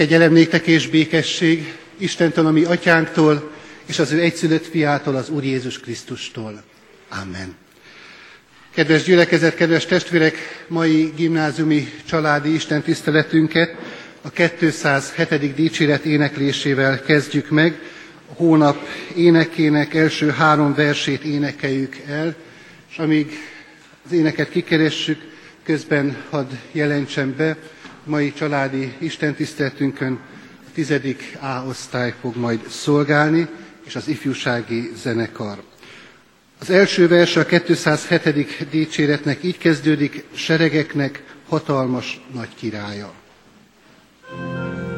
Kegyelem néktek és békesség Istentől, a mi atyánktól, és az ő egyszülött fiától, az Úr Jézus Krisztustól. Amen. Kedves gyülekezet, kedves testvérek, mai gimnáziumi családi Isten tiszteletünket a 207. dicséret éneklésével kezdjük meg. A hónap énekének első három versét énekeljük el, és amíg az éneket kikeressük, közben hadd jelentsem be, mai családi istentiszteletünkön a tizedik A osztály fog majd szolgálni, és az ifjúsági zenekar. Az első vers a 207. dicséretnek így kezdődik, seregeknek hatalmas nagy királya. A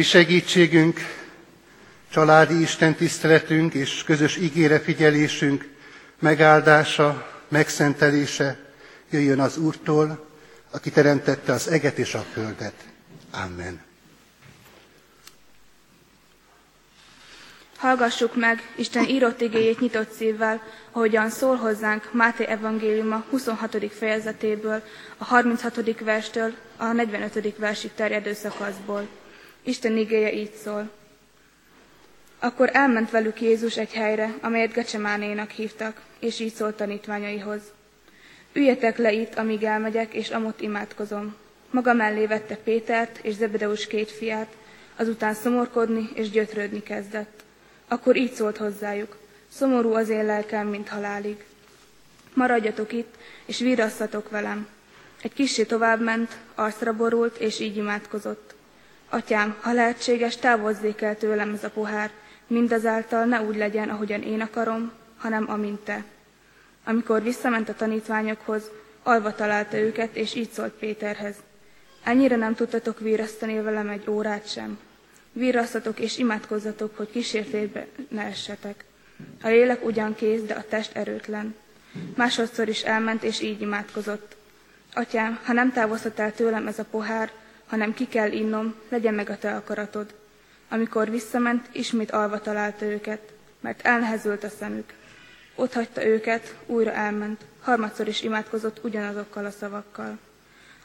mi segítségünk, családi Isten tiszteletünk és közös ígére figyelésünk megáldása, megszentelése jöjjön az Úrtól, aki teremtette az eget és a földet. Amen. Hallgassuk meg Isten írott igéjét nyitott szívvel, ahogyan szól hozzánk Máté evangéliuma 26. fejezetéből, a 36. verstől a 45. versig terjedő szakaszból. Isten igéje így szól. Akkor elment velük Jézus egy helyre, amelyet Gecsemánénak hívtak, és így szólt tanítványaihoz. Üljetek le itt, amíg elmegyek, és amott imádkozom. Maga mellé vette Pétert és Zebedeus két fiát, azután szomorkodni és gyötrődni kezdett. Akkor így szólt hozzájuk, szomorú az én lelkem, mint halálig. Maradjatok itt, és vírasszatok velem. Egy kicsi tovább ment, arcra borult, és így imádkozott. Atyám, ha lehetséges, távozzék el tőlem ez a pohár, Mindazáltal ne úgy legyen, ahogyan én akarom, hanem amint te. Amikor visszament a tanítványokhoz, alva találta őket, és így szólt Péterhez. Ennyire nem tudtatok vírasztani velem egy órát sem. Vírasztatok és imádkozzatok, hogy kísértétbe ne essetek. A lélek ugyan kész, de a test erőtlen. Másodszor is elment, és így imádkozott. Atyám, ha nem távozhat el tőlem ez a pohár, hanem ki kell innom, legyen meg a te akaratod. Amikor visszament, ismét alva találta őket, mert elnehezült a szemük. Ott hagyta őket, újra elment, harmadszor is imádkozott ugyanazokkal a szavakkal.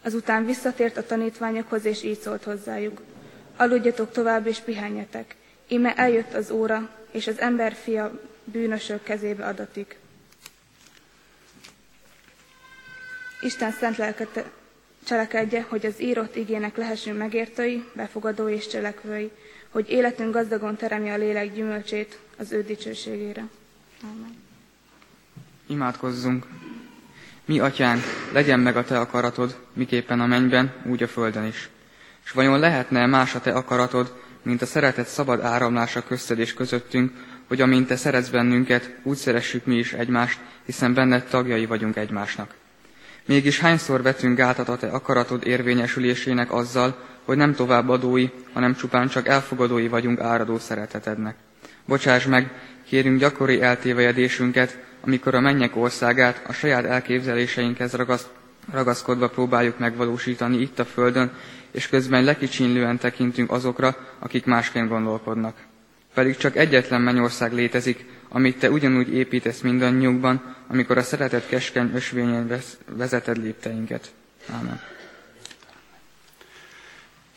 Azután visszatért a tanítványokhoz, és így szólt hozzájuk. Aludjatok tovább, és pihenjetek. Íme eljött az óra, és az ember fia bűnösök kezébe adatik. Isten szent lelket cselekedje, hogy az írott igének lehessünk megértői, befogadói és cselekvői, hogy életünk gazdagon teremje a lélek gyümölcsét az ő dicsőségére. Amen. Imádkozzunk! Mi, atyánk, legyen meg a te akaratod, miképpen a mennyben, úgy a földön is. És vajon lehetne más a te akaratod, mint a szeretet szabad áramlása közted és közöttünk, hogy amint te szeretsz bennünket, úgy szeressük mi is egymást, hiszen benned tagjai vagyunk egymásnak. Mégis hányszor vetünk gátat a te akaratod érvényesülésének azzal, hogy nem továbbadói, hanem csupán csak elfogadói vagyunk áradó szeretetednek. Bocsáss meg, kérünk gyakori eltévejedésünket, amikor a mennyek országát a saját elképzeléseinkhez ragaszt, ragaszkodva próbáljuk megvalósítani itt a Földön, és közben lekicsinlően tekintünk azokra, akik másként gondolkodnak. Pedig csak egyetlen mennyország létezik, amit te ugyanúgy építesz mindannyiukban, amikor a szeretet keskeny ösvényen vezeted lépteinket. Ámen.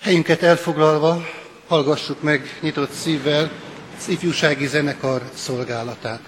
Helyünket elfoglalva hallgassuk meg nyitott szívvel az ifjúsági zenekar szolgálatát.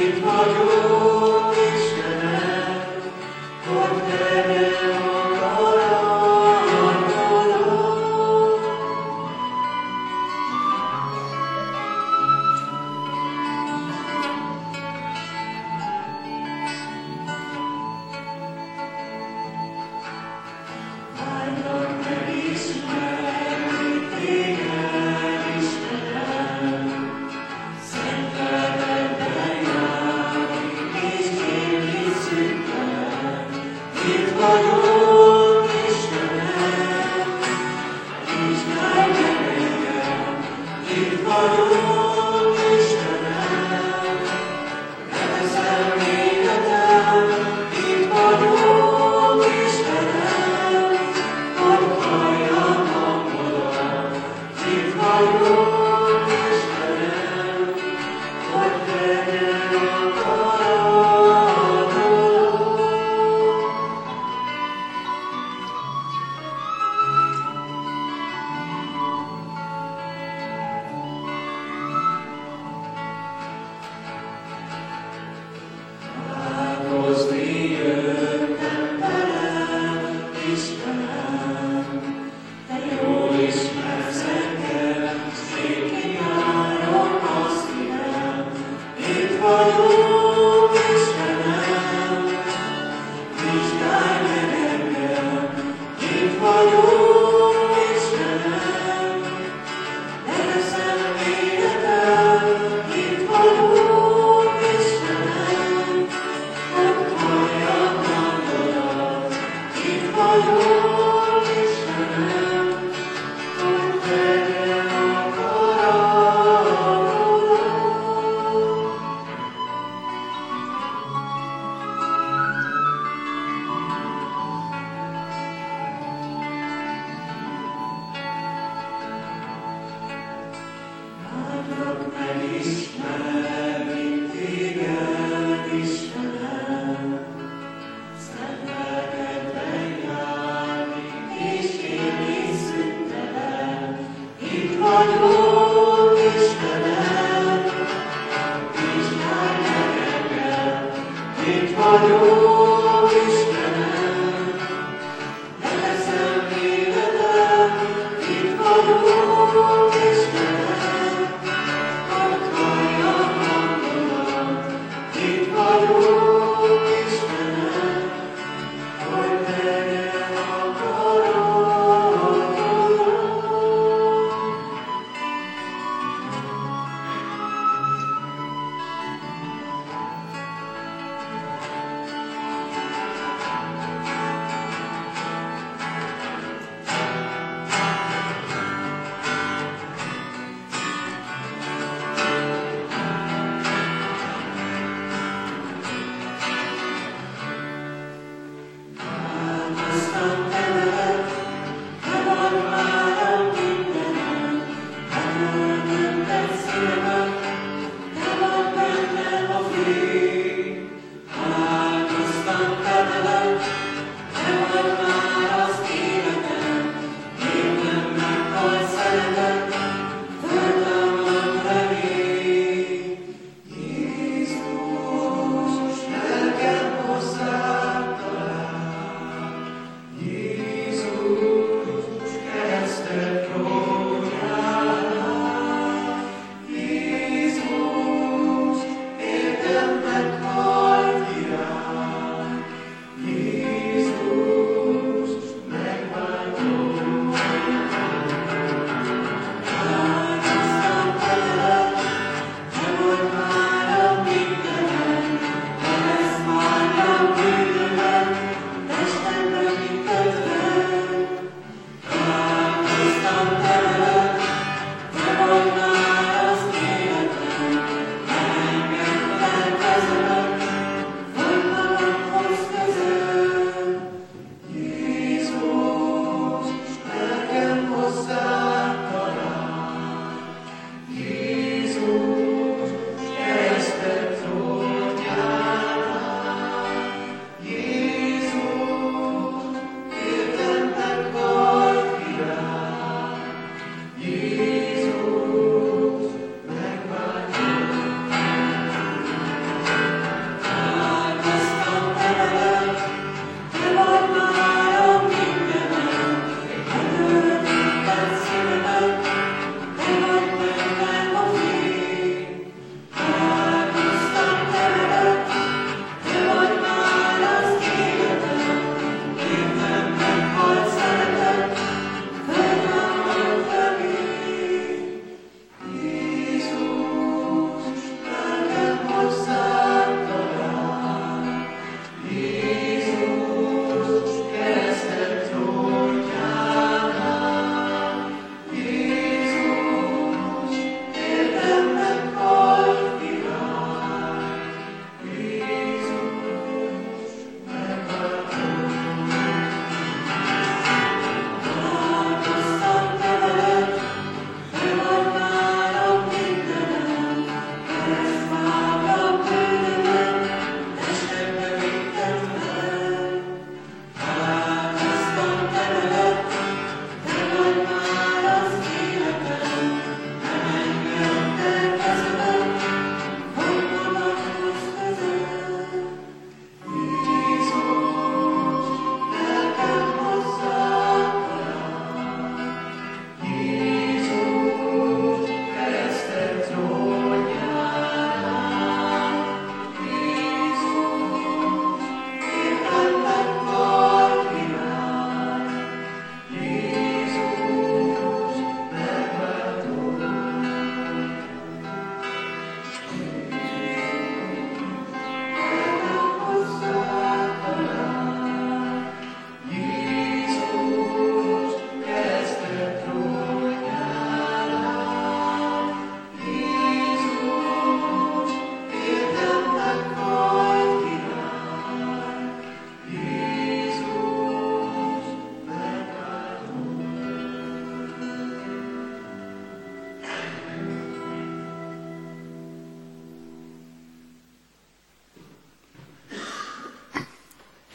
in the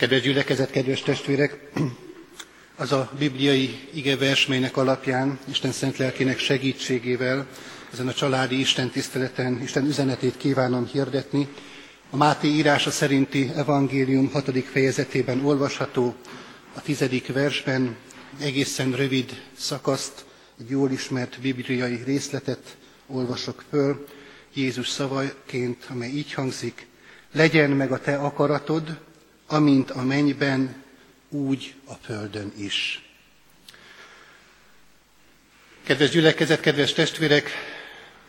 Kedves gyülekezet, kedves testvérek! Az a bibliai igevers, melynek alapján Isten szent lelkének segítségével ezen a családi Isten tiszteleten Isten üzenetét kívánom hirdetni. A Máté írása szerinti evangélium hatodik fejezetében olvasható a tizedik versben egészen rövid szakaszt, egy jól ismert bibliai részletet olvasok föl, Jézus szavaként, amely így hangzik, legyen meg a te akaratod, amint a mennyben, úgy a földön is. Kedves gyülekezet, kedves testvérek,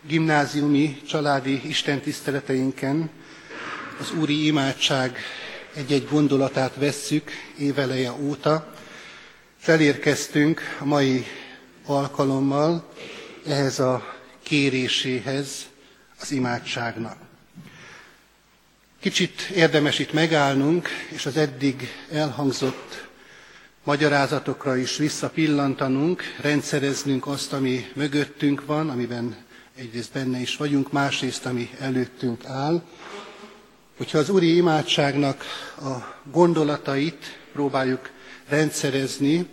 gimnáziumi, családi istentiszteleteinken az úri imádság egy-egy gondolatát vesszük éveleje óta. Felérkeztünk a mai alkalommal ehhez a kéréséhez az imádságnak. Kicsit érdemes itt megállnunk, és az eddig elhangzott magyarázatokra is visszapillantanunk, rendszereznünk azt, ami mögöttünk van, amiben egyrészt benne is vagyunk, másrészt, ami előttünk áll. Hogyha az úri imádságnak a gondolatait próbáljuk rendszerezni,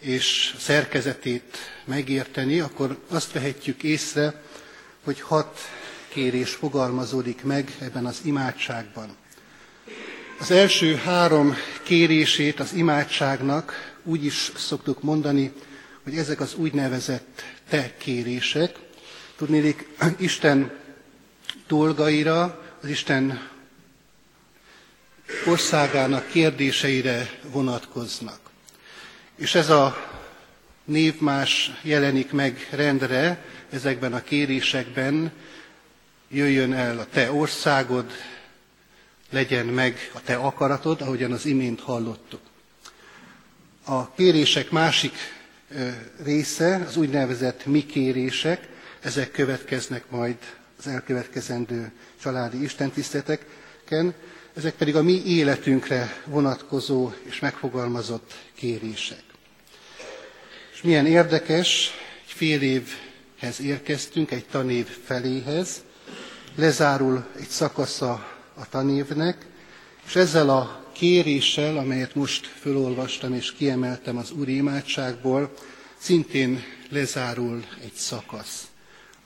és szerkezetét megérteni, akkor azt vehetjük észre, hogy hat kérés fogalmazódik meg ebben az imádságban. Az első három kérését az imádságnak úgy is szoktuk mondani, hogy ezek az úgynevezett te kérések. Tudnélik, Isten dolgaira, az Isten országának kérdéseire vonatkoznak. És ez a névmás jelenik meg rendre ezekben a kérésekben, jöjjön el a te országod, legyen meg a te akaratod, ahogyan az imént hallottuk. A kérések másik része, az úgynevezett mi kérések, ezek következnek majd az elkövetkezendő családi istentiszteteken, ezek pedig a mi életünkre vonatkozó és megfogalmazott kérések. És milyen érdekes, egy fél évhez érkeztünk, egy tanév feléhez, lezárul egy szakasza a tanévnek, és ezzel a kéréssel, amelyet most fölolvastam és kiemeltem az Úri imádságból, szintén lezárul egy szakasz.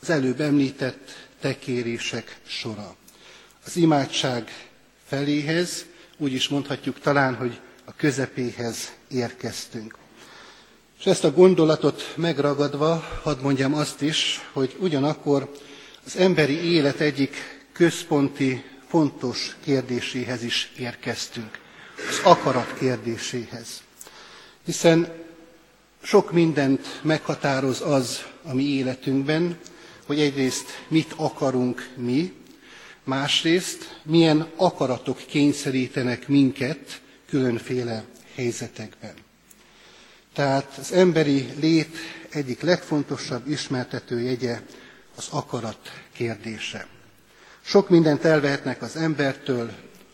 Az előbb említett tekérések sora. Az imádság feléhez, úgy is mondhatjuk talán, hogy a közepéhez érkeztünk. És ezt a gondolatot megragadva, hadd mondjam azt is, hogy ugyanakkor az emberi élet egyik központi, fontos kérdéséhez is érkeztünk, az akarat kérdéséhez. Hiszen sok mindent meghatároz az a mi életünkben, hogy egyrészt mit akarunk mi, másrészt milyen akaratok kényszerítenek minket különféle helyzetekben. Tehát az emberi lét egyik legfontosabb ismertető jegye az akarat kérdése. Sok mindent elvehetnek az embertől,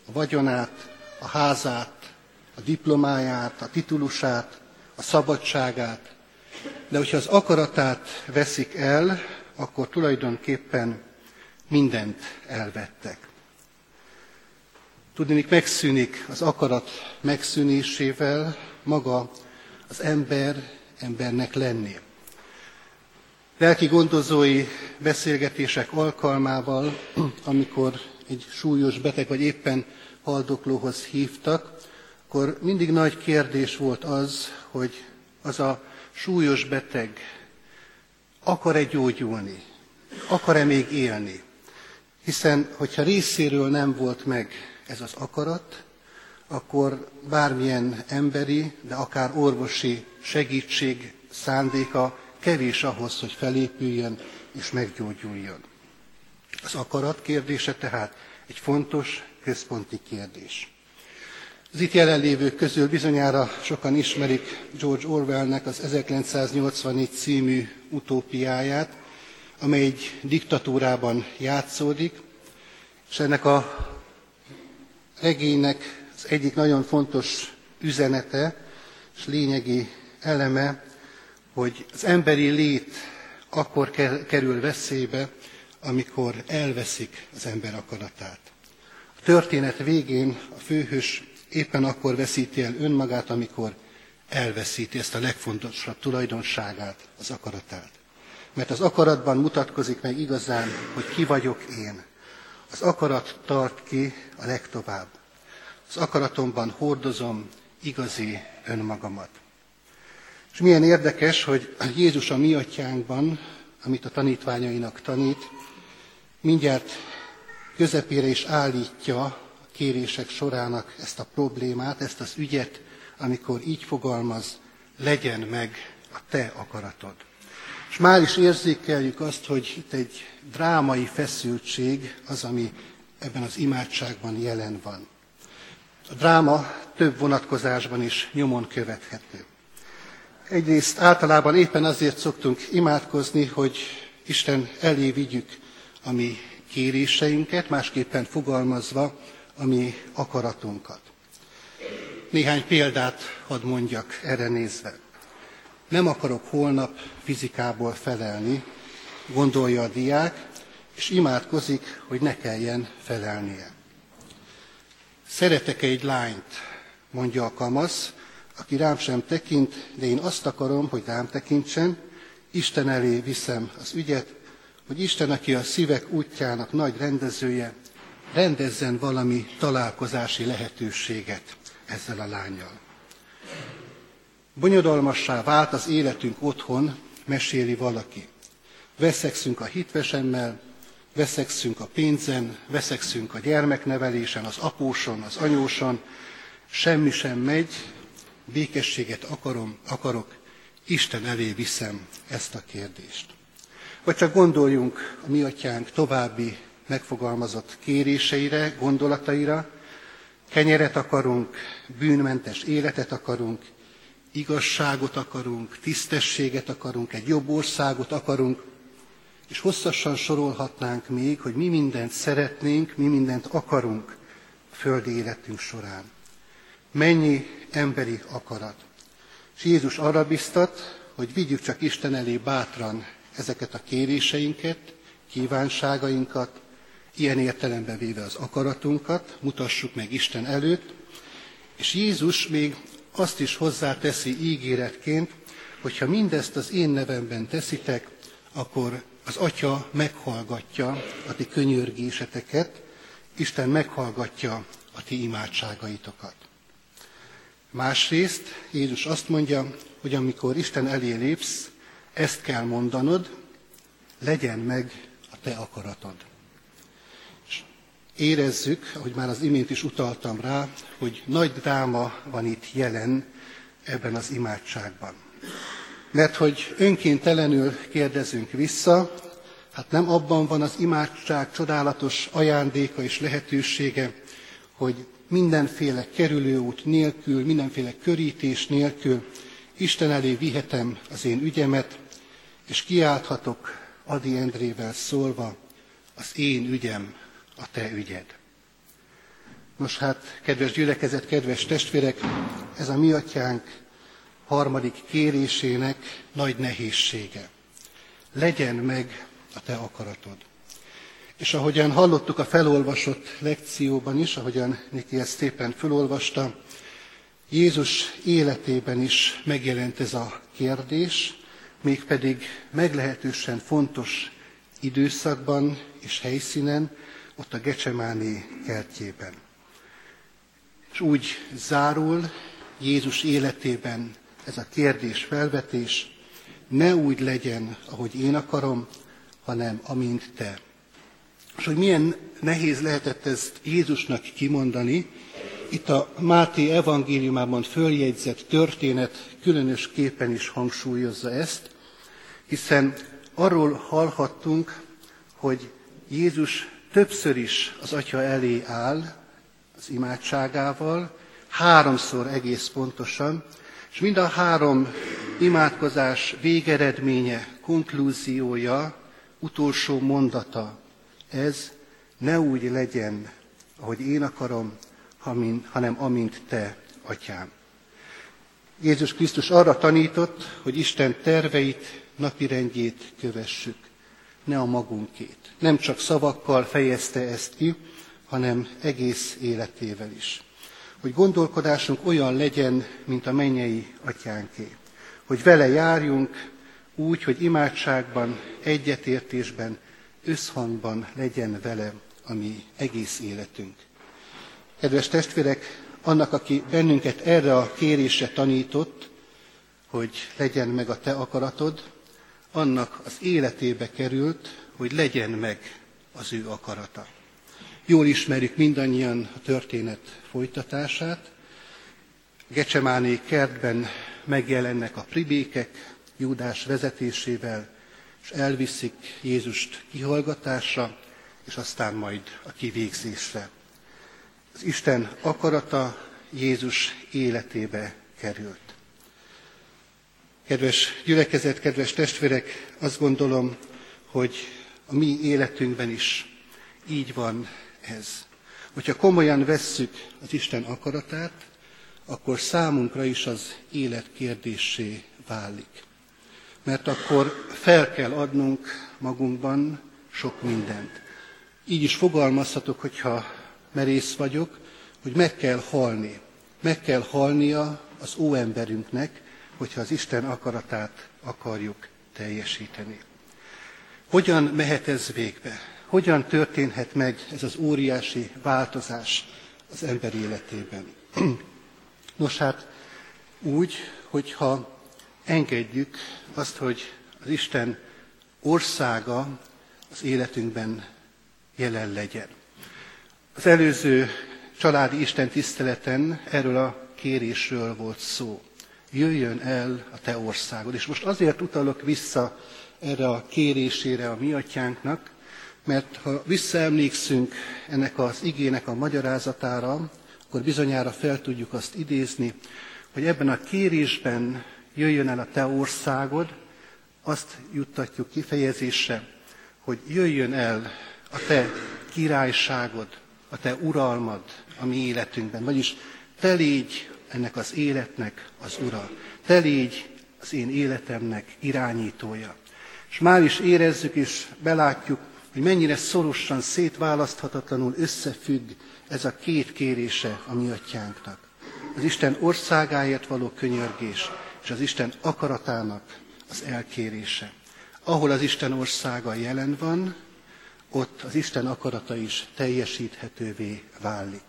a vagyonát, a házát, a diplomáját, a titulusát, a szabadságát, de hogyha az akaratát veszik el, akkor tulajdonképpen mindent elvettek. Tudnék, megszűnik az akarat megszűnésével maga az ember embernek lenni. Lelki gondozói beszélgetések alkalmával, amikor egy súlyos beteg vagy éppen haldoklóhoz hívtak, akkor mindig nagy kérdés volt az, hogy az a súlyos beteg akar-e gyógyulni, akar-e még élni. Hiszen, hogyha részéről nem volt meg ez az akarat, akkor bármilyen emberi, de akár orvosi segítség szándéka kevés ahhoz, hogy felépüljön és meggyógyuljon. Az akarat kérdése tehát egy fontos, központi kérdés. Az itt jelenlévők közül bizonyára sokan ismerik George Orwellnek az 1984 című utópiáját, amely egy diktatúrában játszódik, és ennek a regénynek az egyik nagyon fontos üzenete és lényegi eleme hogy az emberi lét akkor kerül veszélybe, amikor elveszik az ember akaratát. A történet végén a főhős éppen akkor veszíti el önmagát, amikor elveszíti ezt a legfontosabb tulajdonságát, az akaratát. Mert az akaratban mutatkozik meg igazán, hogy ki vagyok én. Az akarat tart ki a legtovább. Az akaratomban hordozom igazi önmagamat. És milyen érdekes, hogy Jézus a mi atyánkban, amit a tanítványainak tanít, mindjárt közepére is állítja a kérések sorának ezt a problémát, ezt az ügyet, amikor így fogalmaz, legyen meg a te akaratod. És már is érzékeljük azt, hogy itt egy drámai feszültség az, ami ebben az imádságban jelen van. A dráma több vonatkozásban is nyomon követhető. Egyrészt általában éppen azért szoktunk imádkozni, hogy Isten elé vigyük a mi kéréseinket, másképpen fogalmazva a mi akaratunkat. Néhány példát hadd mondjak erre nézve. Nem akarok holnap fizikából felelni, gondolja a diák, és imádkozik, hogy ne kelljen felelnie. Szeretek egy lányt, mondja a kamasz, aki rám sem tekint, de én azt akarom, hogy rám tekintsen, Isten elé viszem az ügyet, hogy Isten, aki a szívek útjának nagy rendezője, rendezzen valami találkozási lehetőséget ezzel a lányjal. Bonyodalmassá vált az életünk otthon, meséli valaki. Veszekszünk a hitvesemmel, veszekszünk a pénzen, veszekszünk a gyermeknevelésen, az apóson, az anyóson, semmi sem megy, békességet akarom, akarok, Isten elé viszem ezt a kérdést. Vagy csak gondoljunk a mi atyánk további megfogalmazott kéréseire, gondolataira, kenyeret akarunk, bűnmentes életet akarunk, igazságot akarunk, tisztességet akarunk, egy jobb országot akarunk, és hosszasan sorolhatnánk még, hogy mi mindent szeretnénk, mi mindent akarunk a földi életünk során. Mennyi emberi akarat. És Jézus arra biztat, hogy vigyük csak Isten elé bátran ezeket a kéréseinket, kívánságainkat, ilyen értelemben véve az akaratunkat, mutassuk meg Isten előtt, és Jézus még azt is hozzáteszi ígéretként, hogyha mindezt az én nevemben teszitek, akkor az Atya meghallgatja a ti könyörgéseteket, Isten meghallgatja a ti imádságaitokat. Másrészt Jézus azt mondja, hogy amikor Isten elé lépsz, ezt kell mondanod, legyen meg a te akaratod. És érezzük, ahogy már az imént is utaltam rá, hogy nagy dráma van itt jelen ebben az imádságban. Mert hogy önkéntelenül kérdezünk vissza, hát nem abban van az imádság csodálatos ajándéka és lehetősége, hogy mindenféle kerülőút nélkül, mindenféle körítés nélkül Isten elé vihetem az én ügyemet, és kiálthatok Adi Endrével szólva, az én ügyem a te ügyed. Nos hát, kedves gyülekezet, kedves testvérek, ez a mi atyánk harmadik kérésének nagy nehézsége. Legyen meg a te akaratod. És ahogyan hallottuk a felolvasott lekcióban is, ahogyan Niki ezt szépen felolvasta, Jézus életében is megjelent ez a kérdés, mégpedig meglehetősen fontos időszakban és helyszínen, ott a Gecsemáné kertjében. És úgy zárul Jézus életében ez a kérdés felvetés, ne úgy legyen, ahogy én akarom, hanem amint te. És hogy milyen nehéz lehetett ezt Jézusnak kimondani, itt a Máté evangéliumában följegyzett történet különösképpen is hangsúlyozza ezt, hiszen arról hallhattunk, hogy Jézus többször is az Atya elé áll az imádságával, háromszor egész pontosan, és mind a három imádkozás végeredménye, konklúziója, utolsó mondata, ez ne úgy legyen, ahogy én akarom, hanem amint te, atyám. Jézus Krisztus arra tanított, hogy Isten terveit, napirendjét kövessük, ne a magunkét. Nem csak szavakkal fejezte ezt ki, hanem egész életével is. hogy gondolkodásunk olyan legyen, mint a mennyei atyánké. Hogy vele járjunk úgy, hogy imádságban, egyetértésben, összhangban legyen vele a mi egész életünk. Kedves testvérek, annak, aki bennünket erre a kérésre tanított, hogy legyen meg a te akaratod, annak az életébe került, hogy legyen meg az ő akarata. Jól ismerjük mindannyian a történet folytatását. Gecsemáné kertben megjelennek a pribékek, Júdás vezetésével, és elviszik Jézust kihallgatásra, és aztán majd a kivégzésre. Az Isten akarata Jézus életébe került. Kedves gyülekezet, kedves testvérek, azt gondolom, hogy a mi életünkben is így van ez. Hogyha komolyan vesszük az Isten akaratát, akkor számunkra is az élet kérdésé válik. Mert akkor fel kell adnunk magunkban sok mindent. Így is fogalmazhatok, hogyha merész vagyok, hogy meg kell halni. Meg kell halnia az óemberünknek, hogyha az Isten akaratát akarjuk teljesíteni. Hogyan mehet ez végbe? Hogyan történhet meg ez az óriási változás az ember életében? Nos hát úgy, hogyha engedjük azt, hogy az Isten országa az életünkben jelen legyen. Az előző családi Isten tiszteleten erről a kérésről volt szó. Jöjjön el a te országod. És most azért utalok vissza erre a kérésére a mi atyánknak, mert ha visszaemlékszünk ennek az igének a magyarázatára, akkor bizonyára fel tudjuk azt idézni, hogy ebben a kérésben jöjjön el a te országod, azt juttatjuk kifejezésre, hogy jöjjön el a te királyságod, a te uralmad a mi életünkben. Vagyis te légy ennek az életnek az ura. Te légy az én életemnek irányítója. És már is érezzük és belátjuk, hogy mennyire szorosan, szétválaszthatatlanul összefügg ez a két kérése a mi atyánknak. Az Isten országáért való könyörgés, és az Isten akaratának az elkérése. Ahol az Isten országa jelen van, ott az Isten akarata is teljesíthetővé válik.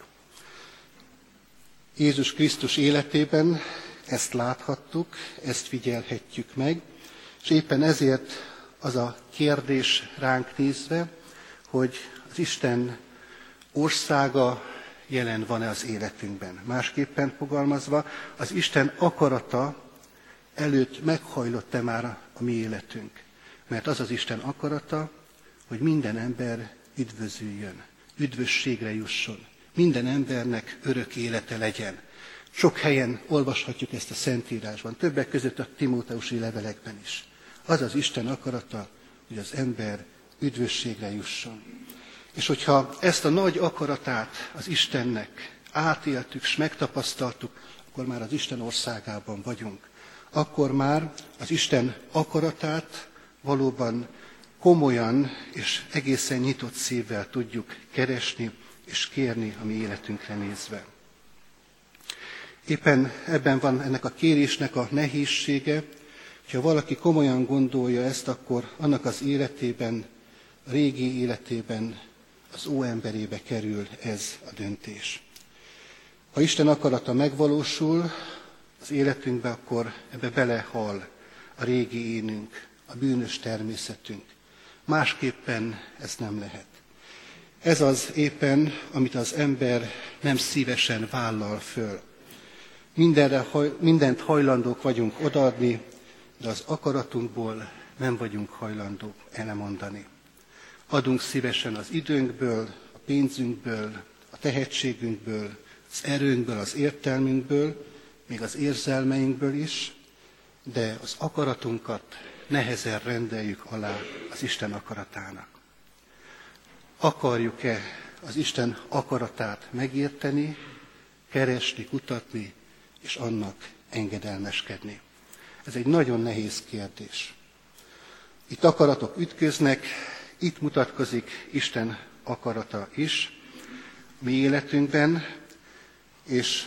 Jézus Krisztus életében ezt láthattuk, ezt figyelhetjük meg, és éppen ezért az a kérdés ránk nézve, hogy az Isten országa jelen van-e az életünkben. Másképpen fogalmazva, az Isten akarata előtt meghajlott-e már a mi életünk. Mert az az Isten akarata, hogy minden ember üdvözüljön, üdvösségre jusson, minden embernek örök élete legyen. Sok helyen olvashatjuk ezt a Szentírásban, többek között a Timóteusi levelekben is. Az az Isten akarata, hogy az ember üdvösségre jusson. És hogyha ezt a nagy akaratát az Istennek átéltük és megtapasztaltuk, akkor már az Isten országában vagyunk. Akkor már az Isten akaratát valóban komolyan és egészen nyitott szívvel tudjuk keresni és kérni a mi életünkre nézve. Éppen ebben van ennek a kérésnek a nehézsége, ha valaki komolyan gondolja ezt, akkor annak az életében, a régi életében, az óemberébe kerül ez a döntés. Ha Isten akarata megvalósul az életünkbe, akkor ebbe belehal a régi énünk, a bűnös természetünk. Másképpen ez nem lehet. Ez az éppen, amit az ember nem szívesen vállal föl. Mindenre, mindent hajlandók vagyunk odaadni, de az akaratunkból nem vagyunk hajlandók elemondani. Adunk szívesen az időnkből, a pénzünkből, a tehetségünkből, az erőnkből, az értelmünkből, még az érzelmeinkből is, de az akaratunkat nehezen rendeljük alá az Isten akaratának. Akarjuk-e az Isten akaratát megérteni, keresni, kutatni, és annak engedelmeskedni? Ez egy nagyon nehéz kérdés. Itt akaratok ütköznek, itt mutatkozik Isten akarata is mi életünkben, És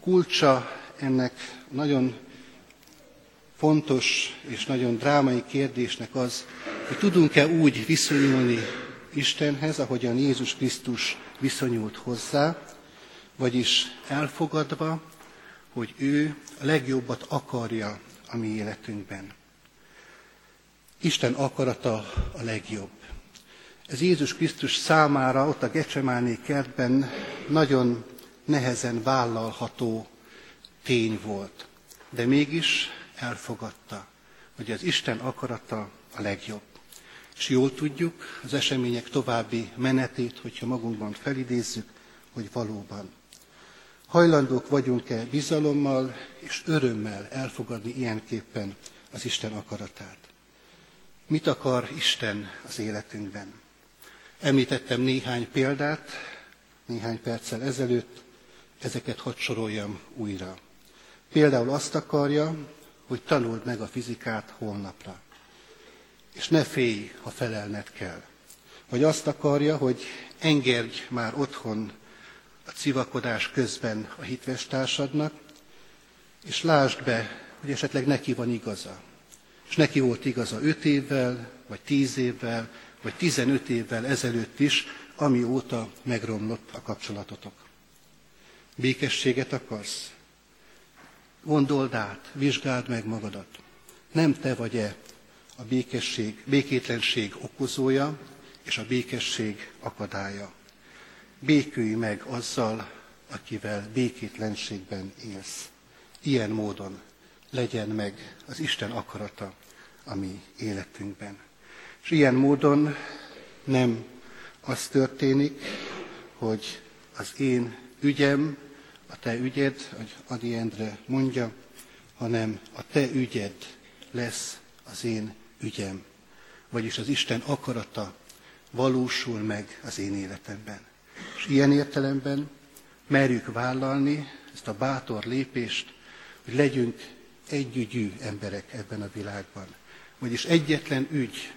kulcsa ennek nagyon fontos és nagyon drámai kérdésnek az, hogy tudunk-e úgy viszonyulni Istenhez, ahogyan Jézus Krisztus viszonyult hozzá, vagyis elfogadva, hogy ő a legjobbat akarja a mi életünkben. Isten akarata a legjobb. Ez Jézus Krisztus számára ott a Gecsemáné kertben nagyon nehezen vállalható tény volt, de mégis elfogadta, hogy az Isten akarata a legjobb. És jól tudjuk az események további menetét, hogyha magunkban felidézzük, hogy valóban. Hajlandók vagyunk-e bizalommal és örömmel elfogadni ilyenképpen az Isten akaratát? Mit akar Isten az életünkben? Említettem néhány példát, néhány perccel ezelőtt, ezeket hadd soroljam újra. Például azt akarja, hogy tanuld meg a fizikát holnapra. És ne félj, ha felelned kell. Vagy azt akarja, hogy engedj már otthon a civakodás közben a hitvestársadnak, és lásd be, hogy esetleg neki van igaza. És neki volt igaza öt évvel, vagy tíz évvel, vagy tizenöt évvel ezelőtt is, amióta megromlott a kapcsolatotok. Békességet akarsz? Gondold át, vizsgáld meg magadat. Nem te vagy-e a békesség, békétlenség okozója és a békesség akadálya. Békülj meg azzal, akivel békétlenségben élsz. Ilyen módon legyen meg az Isten akarata a mi életünkben. És ilyen módon nem az történik, hogy az én ügyem, a te ügyed, hogy Adi Endre mondja, hanem a te ügyed lesz az én ügyem. Vagyis az Isten akarata valósul meg az én életemben. És ilyen értelemben merjük vállalni ezt a bátor lépést, hogy legyünk együgyű emberek ebben a világban. Vagyis egyetlen ügy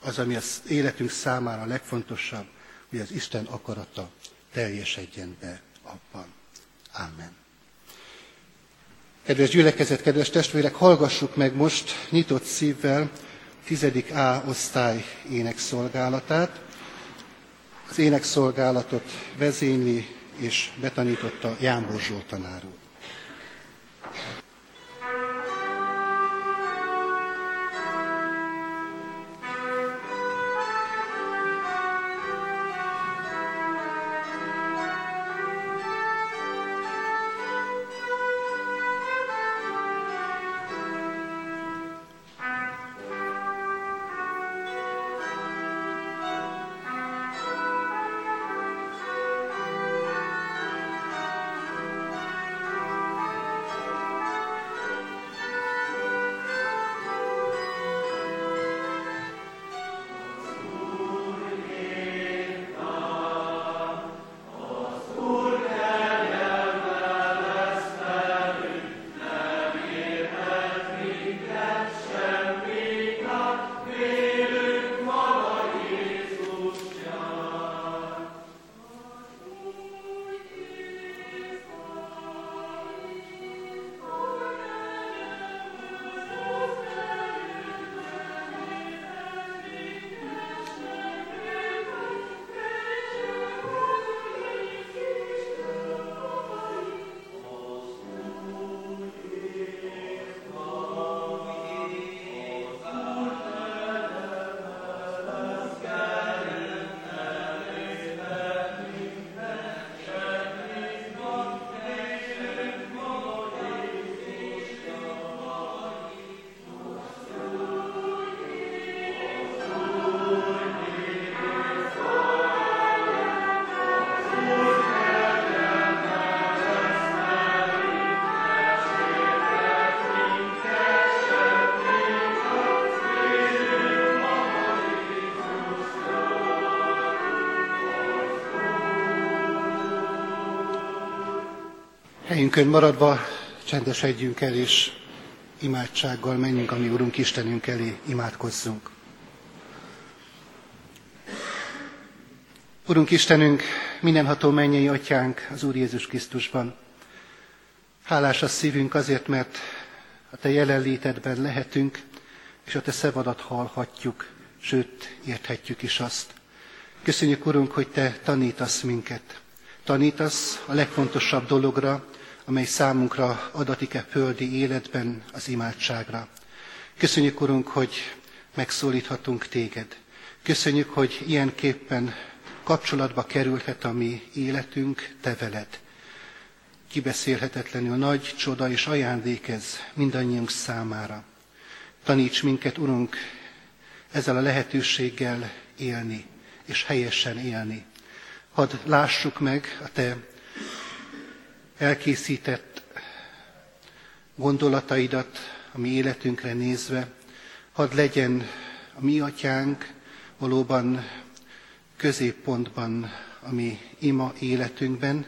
az, ami az életünk számára a legfontosabb, hogy az Isten akarata teljesedjen be abban. Amen. Kedves gyülekezet, kedves testvérek, hallgassuk meg most nyitott szívvel 10. A osztály énekszolgálatát. Az énekszolgálatot vezényli és betanította Jánbor Zsolt úr. Helyünkön maradva csendesedjünk el, és imádsággal menjünk a mi Urunk Istenünk elé, imádkozzunk. Urunk Istenünk, mindenható mennyei atyánk az Úr Jézus Krisztusban, Hálás a szívünk azért, mert a Te jelenlétedben lehetünk, és a Te szevadat hallhatjuk, sőt, érthetjük is azt. Köszönjük, Urunk, hogy Te tanítasz minket. Tanítasz a legfontosabb dologra, amely számunkra adatik-e földi életben, az imádságra. Köszönjük, Urunk, hogy megszólíthatunk Téged. Köszönjük, hogy ilyenképpen kapcsolatba kerülhet a mi életünk Te veled. Kibeszélhetetlenül nagy csoda és ajándék ez mindannyiunk számára. Taníts minket, Urunk, ezzel a lehetőséggel élni, és helyesen élni. Hadd lássuk meg a Te elkészített gondolataidat a mi életünkre nézve, hadd legyen a mi atyánk valóban középpontban a mi ima életünkben,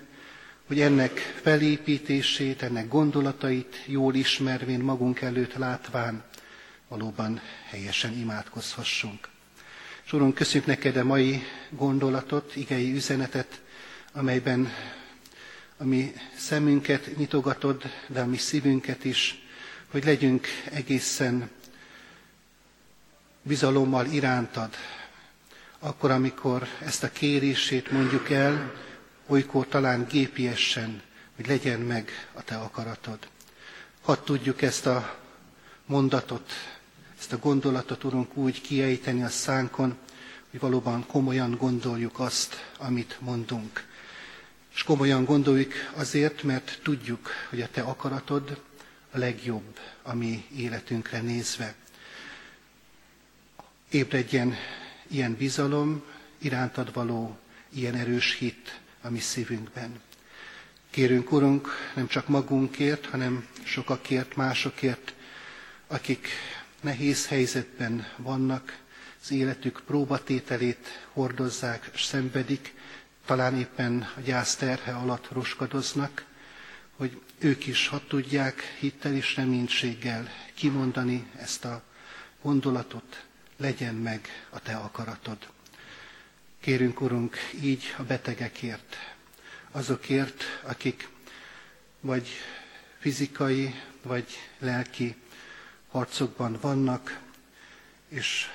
hogy ennek felépítését, ennek gondolatait jól ismervén, magunk előtt látván, valóban helyesen imádkozhassunk. És Urunk, köszönjük neked a mai gondolatot, igei üzenetet, amelyben a mi szemünket nyitogatod, de a mi szívünket is, hogy legyünk egészen bizalommal irántad, akkor, amikor ezt a kérését mondjuk el, olykor talán gépiesen, hogy legyen meg a te akaratod. Hadd tudjuk ezt a mondatot, ezt a gondolatot, Urunk, úgy kiejteni a szánkon, hogy valóban komolyan gondoljuk azt, amit mondunk. És komolyan gondoljuk azért, mert tudjuk, hogy a Te akaratod a legjobb a mi életünkre nézve. Ébredjen ilyen bizalom, irántad való ilyen erős hit a mi szívünkben. Kérünk, Urunk, nem csak magunkért, hanem sokakért, másokért, akik nehéz helyzetben vannak, az életük próbatételét hordozzák szenvedik, talán éppen a gyász terhe alatt roskadoznak, hogy ők is hadd tudják hittel és reménységgel kimondani ezt a gondolatot, legyen meg a Te akaratod. Kérünk, Urunk, így a betegekért, azokért, akik vagy fizikai, vagy lelki harcokban vannak, és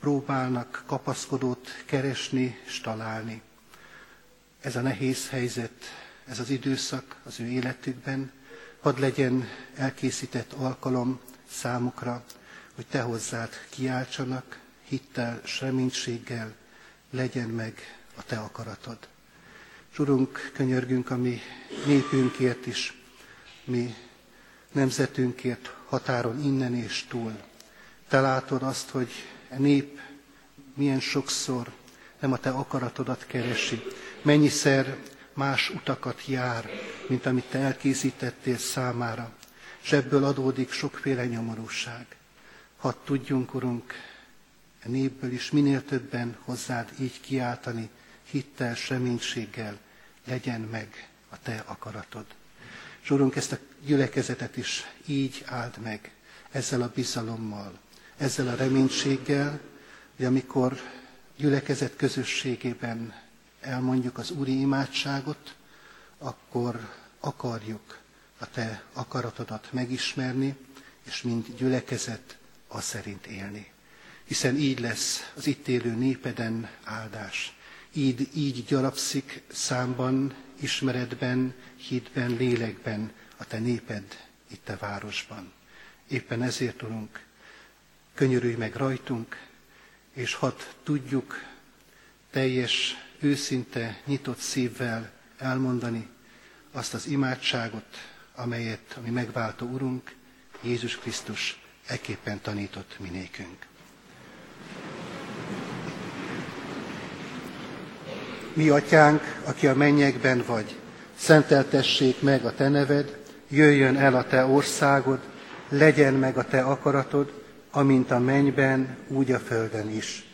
próbálnak kapaszkodót keresni és találni. Ez a nehéz helyzet, ez az időszak az ő életükben, hadd legyen elkészített alkalom számukra, hogy te hozzád kiáltsanak, hittel reménységgel, legyen meg a te akaratod. És Urunk, könyörgünk a mi népünkért is, mi nemzetünkért határon innen és túl. Te látod azt, hogy a nép milyen sokszor nem a te akaratodat keresi, mennyiszer más utakat jár, mint amit te elkészítettél számára, és ebből adódik sokféle nyomorúság. Hadd tudjunk, Urunk, a népből is minél többen hozzád így kiáltani, hittel, reménységgel, legyen meg a Te akaratod. És Urunk, ezt a gyülekezetet is így áld meg, ezzel a bizalommal, ezzel a reménységgel, hogy amikor gyülekezet közösségében elmondjuk az Úri imádságot, akkor akarjuk a Te akaratodat megismerni, és mind gyülekezet a szerint élni. Hiszen így lesz az itt élő népeden áldás. Így, így gyarapszik számban, ismeretben, hitben, lélekben a te néped itt a városban. Éppen ezért, Urunk, könyörülj meg rajtunk, és hadd tudjuk teljes, őszinte, nyitott szívvel elmondani azt az imádságot, amelyet, ami megváltó Urunk, Jézus Krisztus ekképpen tanított minékünk. Mi atyánk, aki a mennyekben vagy, szenteltessék meg a te neved, jöjjön el a te országod, legyen meg a te akaratod, amint a mennyben, úgy a földön is.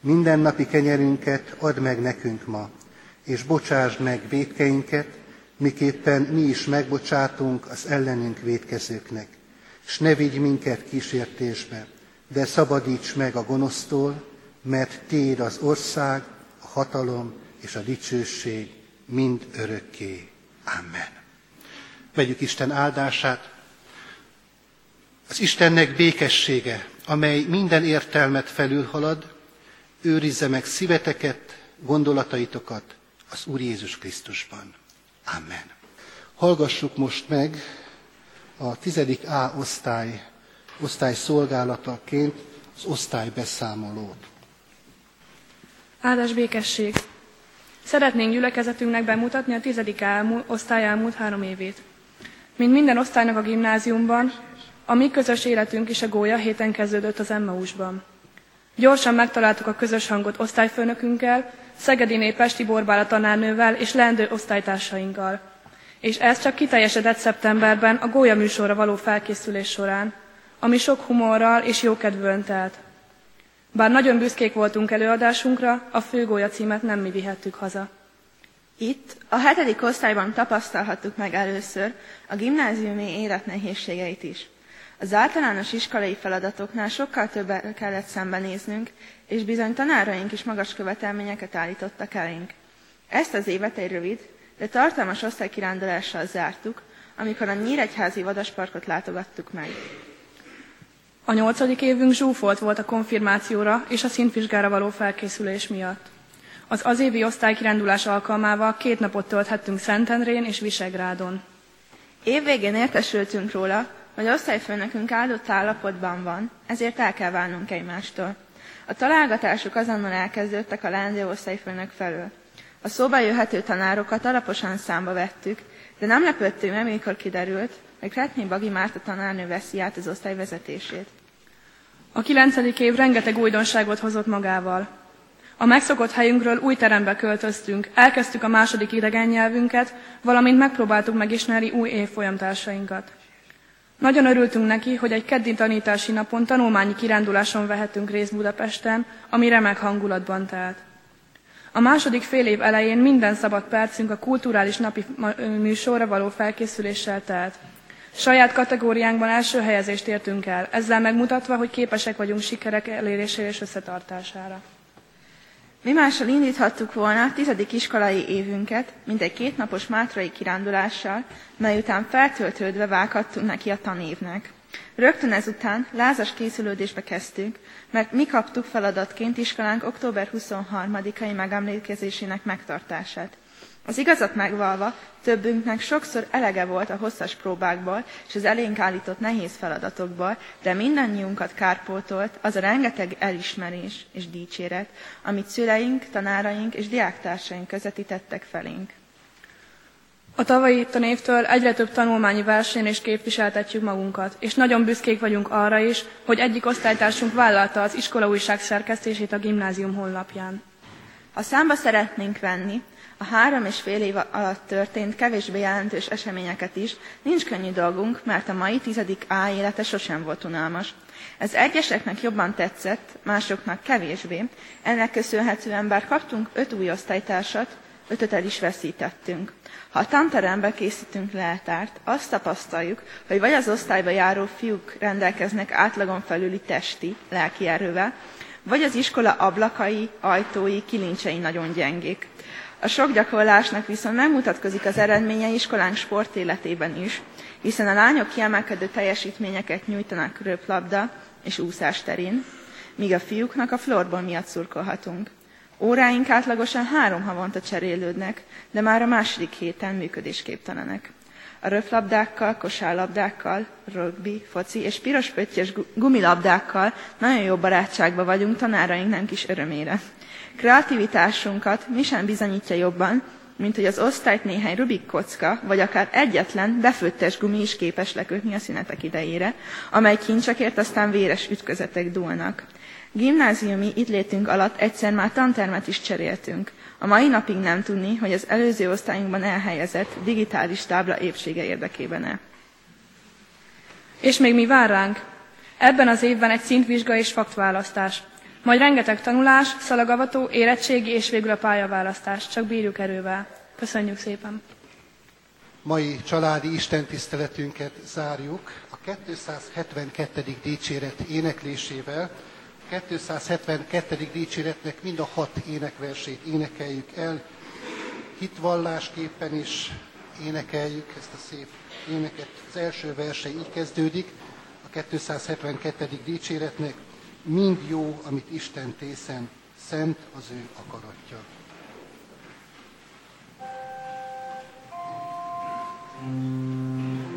Minden napi kenyerünket add meg nekünk ma, és bocsásd meg védkeinket, miképpen mi is megbocsátunk az ellenünk védkezőknek s ne vigy minket kísértésbe, de szabadíts meg a gonosztól, mert Téd az ország, a hatalom és a dicsőség mind örökké. Amen. Vegyük Isten áldását. Az Istennek békessége, amely minden értelmet felülhalad, őrizze meg szíveteket, gondolataitokat az Úr Jézus Krisztusban. Amen. Hallgassuk most meg a 10. A osztály, osztály szolgálataként az osztály beszámolót. Áldás békesség! Szeretnénk gyülekezetünknek bemutatni a 10. osztály elmúlt három évét. Mint minden osztálynak a gimnáziumban, a mi közös életünk is a gólya héten kezdődött az Emmausban. Gyorsan megtaláltuk a közös hangot osztályfőnökünkkel, Szegedi Pesti Borbála tanárnővel és leendő osztálytársainkkal. És ez csak kiteljesedett szeptemberben a gólya műsorra való felkészülés során, ami sok humorral és jókedvűen telt. Bár nagyon büszkék voltunk előadásunkra, a főgólya címet nem mi vihettük haza. Itt a hetedik osztályban tapasztalhattuk meg először a gimnáziumi élet nehézségeit is. Az általános iskolai feladatoknál sokkal többet kellett szembenéznünk, és bizony tanáraink is magas követelményeket állítottak elénk. Ezt az évet egy rövid, de tartalmas osztálykirándulással zártuk, amikor a Nyíregyházi vadasparkot látogattuk meg. A nyolcadik évünk zsúfolt volt a konfirmációra és a szintvizsgára való felkészülés miatt. Az az évi osztálykirándulás alkalmával két napot tölthettünk Szentendrén és Visegrádon. Évvégén értesültünk róla, hogy osztályfőnökünk áldott állapotban van, ezért el kell válnunk egymástól. A találgatások azonnal elkezdődtek a leendő osztályfőnök felől. A szóba jöhető tanárokat alaposan számba vettük, de nem lepődtünk amikor kiderült, hogy Kretnyi Bagi Márta tanárnő veszi át az osztály vezetését. A kilencedik év rengeteg újdonságot hozott magával. A megszokott helyünkről új terembe költöztünk, elkezdtük a második idegen nyelvünket, valamint megpróbáltuk megismerni új évfolyamtársainkat. Nagyon örültünk neki, hogy egy keddi tanítási napon tanulmányi kiránduláson vehetünk részt Budapesten, ami remek hangulatban telt. A második fél év elején minden szabad percünk a kulturális napi műsorra való felkészüléssel telt. Saját kategóriánkban első helyezést értünk el, ezzel megmutatva, hogy képesek vagyunk sikerek elérésére és összetartására. Mi mással indíthattuk volna a tizedik iskolai évünket, mint egy kétnapos mátrai kirándulással, mely után feltöltődve vághattunk neki a tanévnek. Rögtön ezután lázas készülődésbe kezdtünk, mert mi kaptuk feladatként iskolánk október 23-ai megemlékezésének megtartását. Az igazat megvalva, többünknek sokszor elege volt a hosszas próbákból és az elénk állított nehéz feladatokból, de mindannyiunkat kárpótolt az a rengeteg elismerés és dicséret, amit szüleink, tanáraink és diáktársaink közvetítettek felénk. A tavalyi tanévtől egyre több tanulmányi versenyen is képviseltetjük magunkat, és nagyon büszkék vagyunk arra is, hogy egyik osztálytársunk vállalta az iskola újság szerkesztését a gimnázium honlapján. Ha számba szeretnénk venni, a három és fél év alatt történt kevésbé jelentős eseményeket is, nincs könnyű dolgunk, mert a mai tizedik A élete sosem volt unalmas. Ez egyeseknek jobban tetszett, másoknak kevésbé. Ennek köszönhetően bár kaptunk öt új osztálytársat, ötöt el is veszítettünk. Ha a tanterembe készítünk leltárt, azt tapasztaljuk, hogy vagy az osztályba járó fiúk rendelkeznek átlagon felüli testi, lelki erővel, vagy az iskola ablakai, ajtói, kilincsei nagyon gyengék. A sok gyakorlásnak viszont megmutatkozik az eredménye iskolánk sportéletében is, hiszen a lányok kiemelkedő teljesítményeket nyújtanak röplabda és úszás terén, míg a fiúknak a florból miatt szurkolhatunk. Óráink átlagosan három havonta cserélődnek, de már a második héten működésképtelenek. A röplabdákkal, kosárlabdákkal, rugby, foci és piros pöttyös gumilabdákkal nagyon jó barátságban vagyunk tanárainknak is örömére. Kreativitásunkat mi sem bizonyítja jobban, mint hogy az osztályt néhány Rubik kocka, vagy akár egyetlen befőttes gumi is képes lekötni a szünetek idejére, amely kincsakért aztán véres ütközetek dúlnak. Gimnáziumi itt létünk alatt egyszer már tantermet is cseréltünk. A mai napig nem tudni, hogy az előző osztályunkban elhelyezett digitális tábla épsége érdekében-e. És még mi vár ránk? Ebben az évben egy szintvizsga és faktválasztás. Majd rengeteg tanulás, szalagavató, érettségi és végül a pályaválasztás. Csak bírjuk erővel. Köszönjük szépen! Mai családi istentiszteletünket zárjuk a 272. dicséret éneklésével. 272. dicséretnek mind a hat énekversét énekeljük el, hitvallásképpen is énekeljük ezt a szép éneket. Az első verse így kezdődik, a 272. dicséretnek, mind jó, amit Isten tészen, szent az ő akaratja. Mm.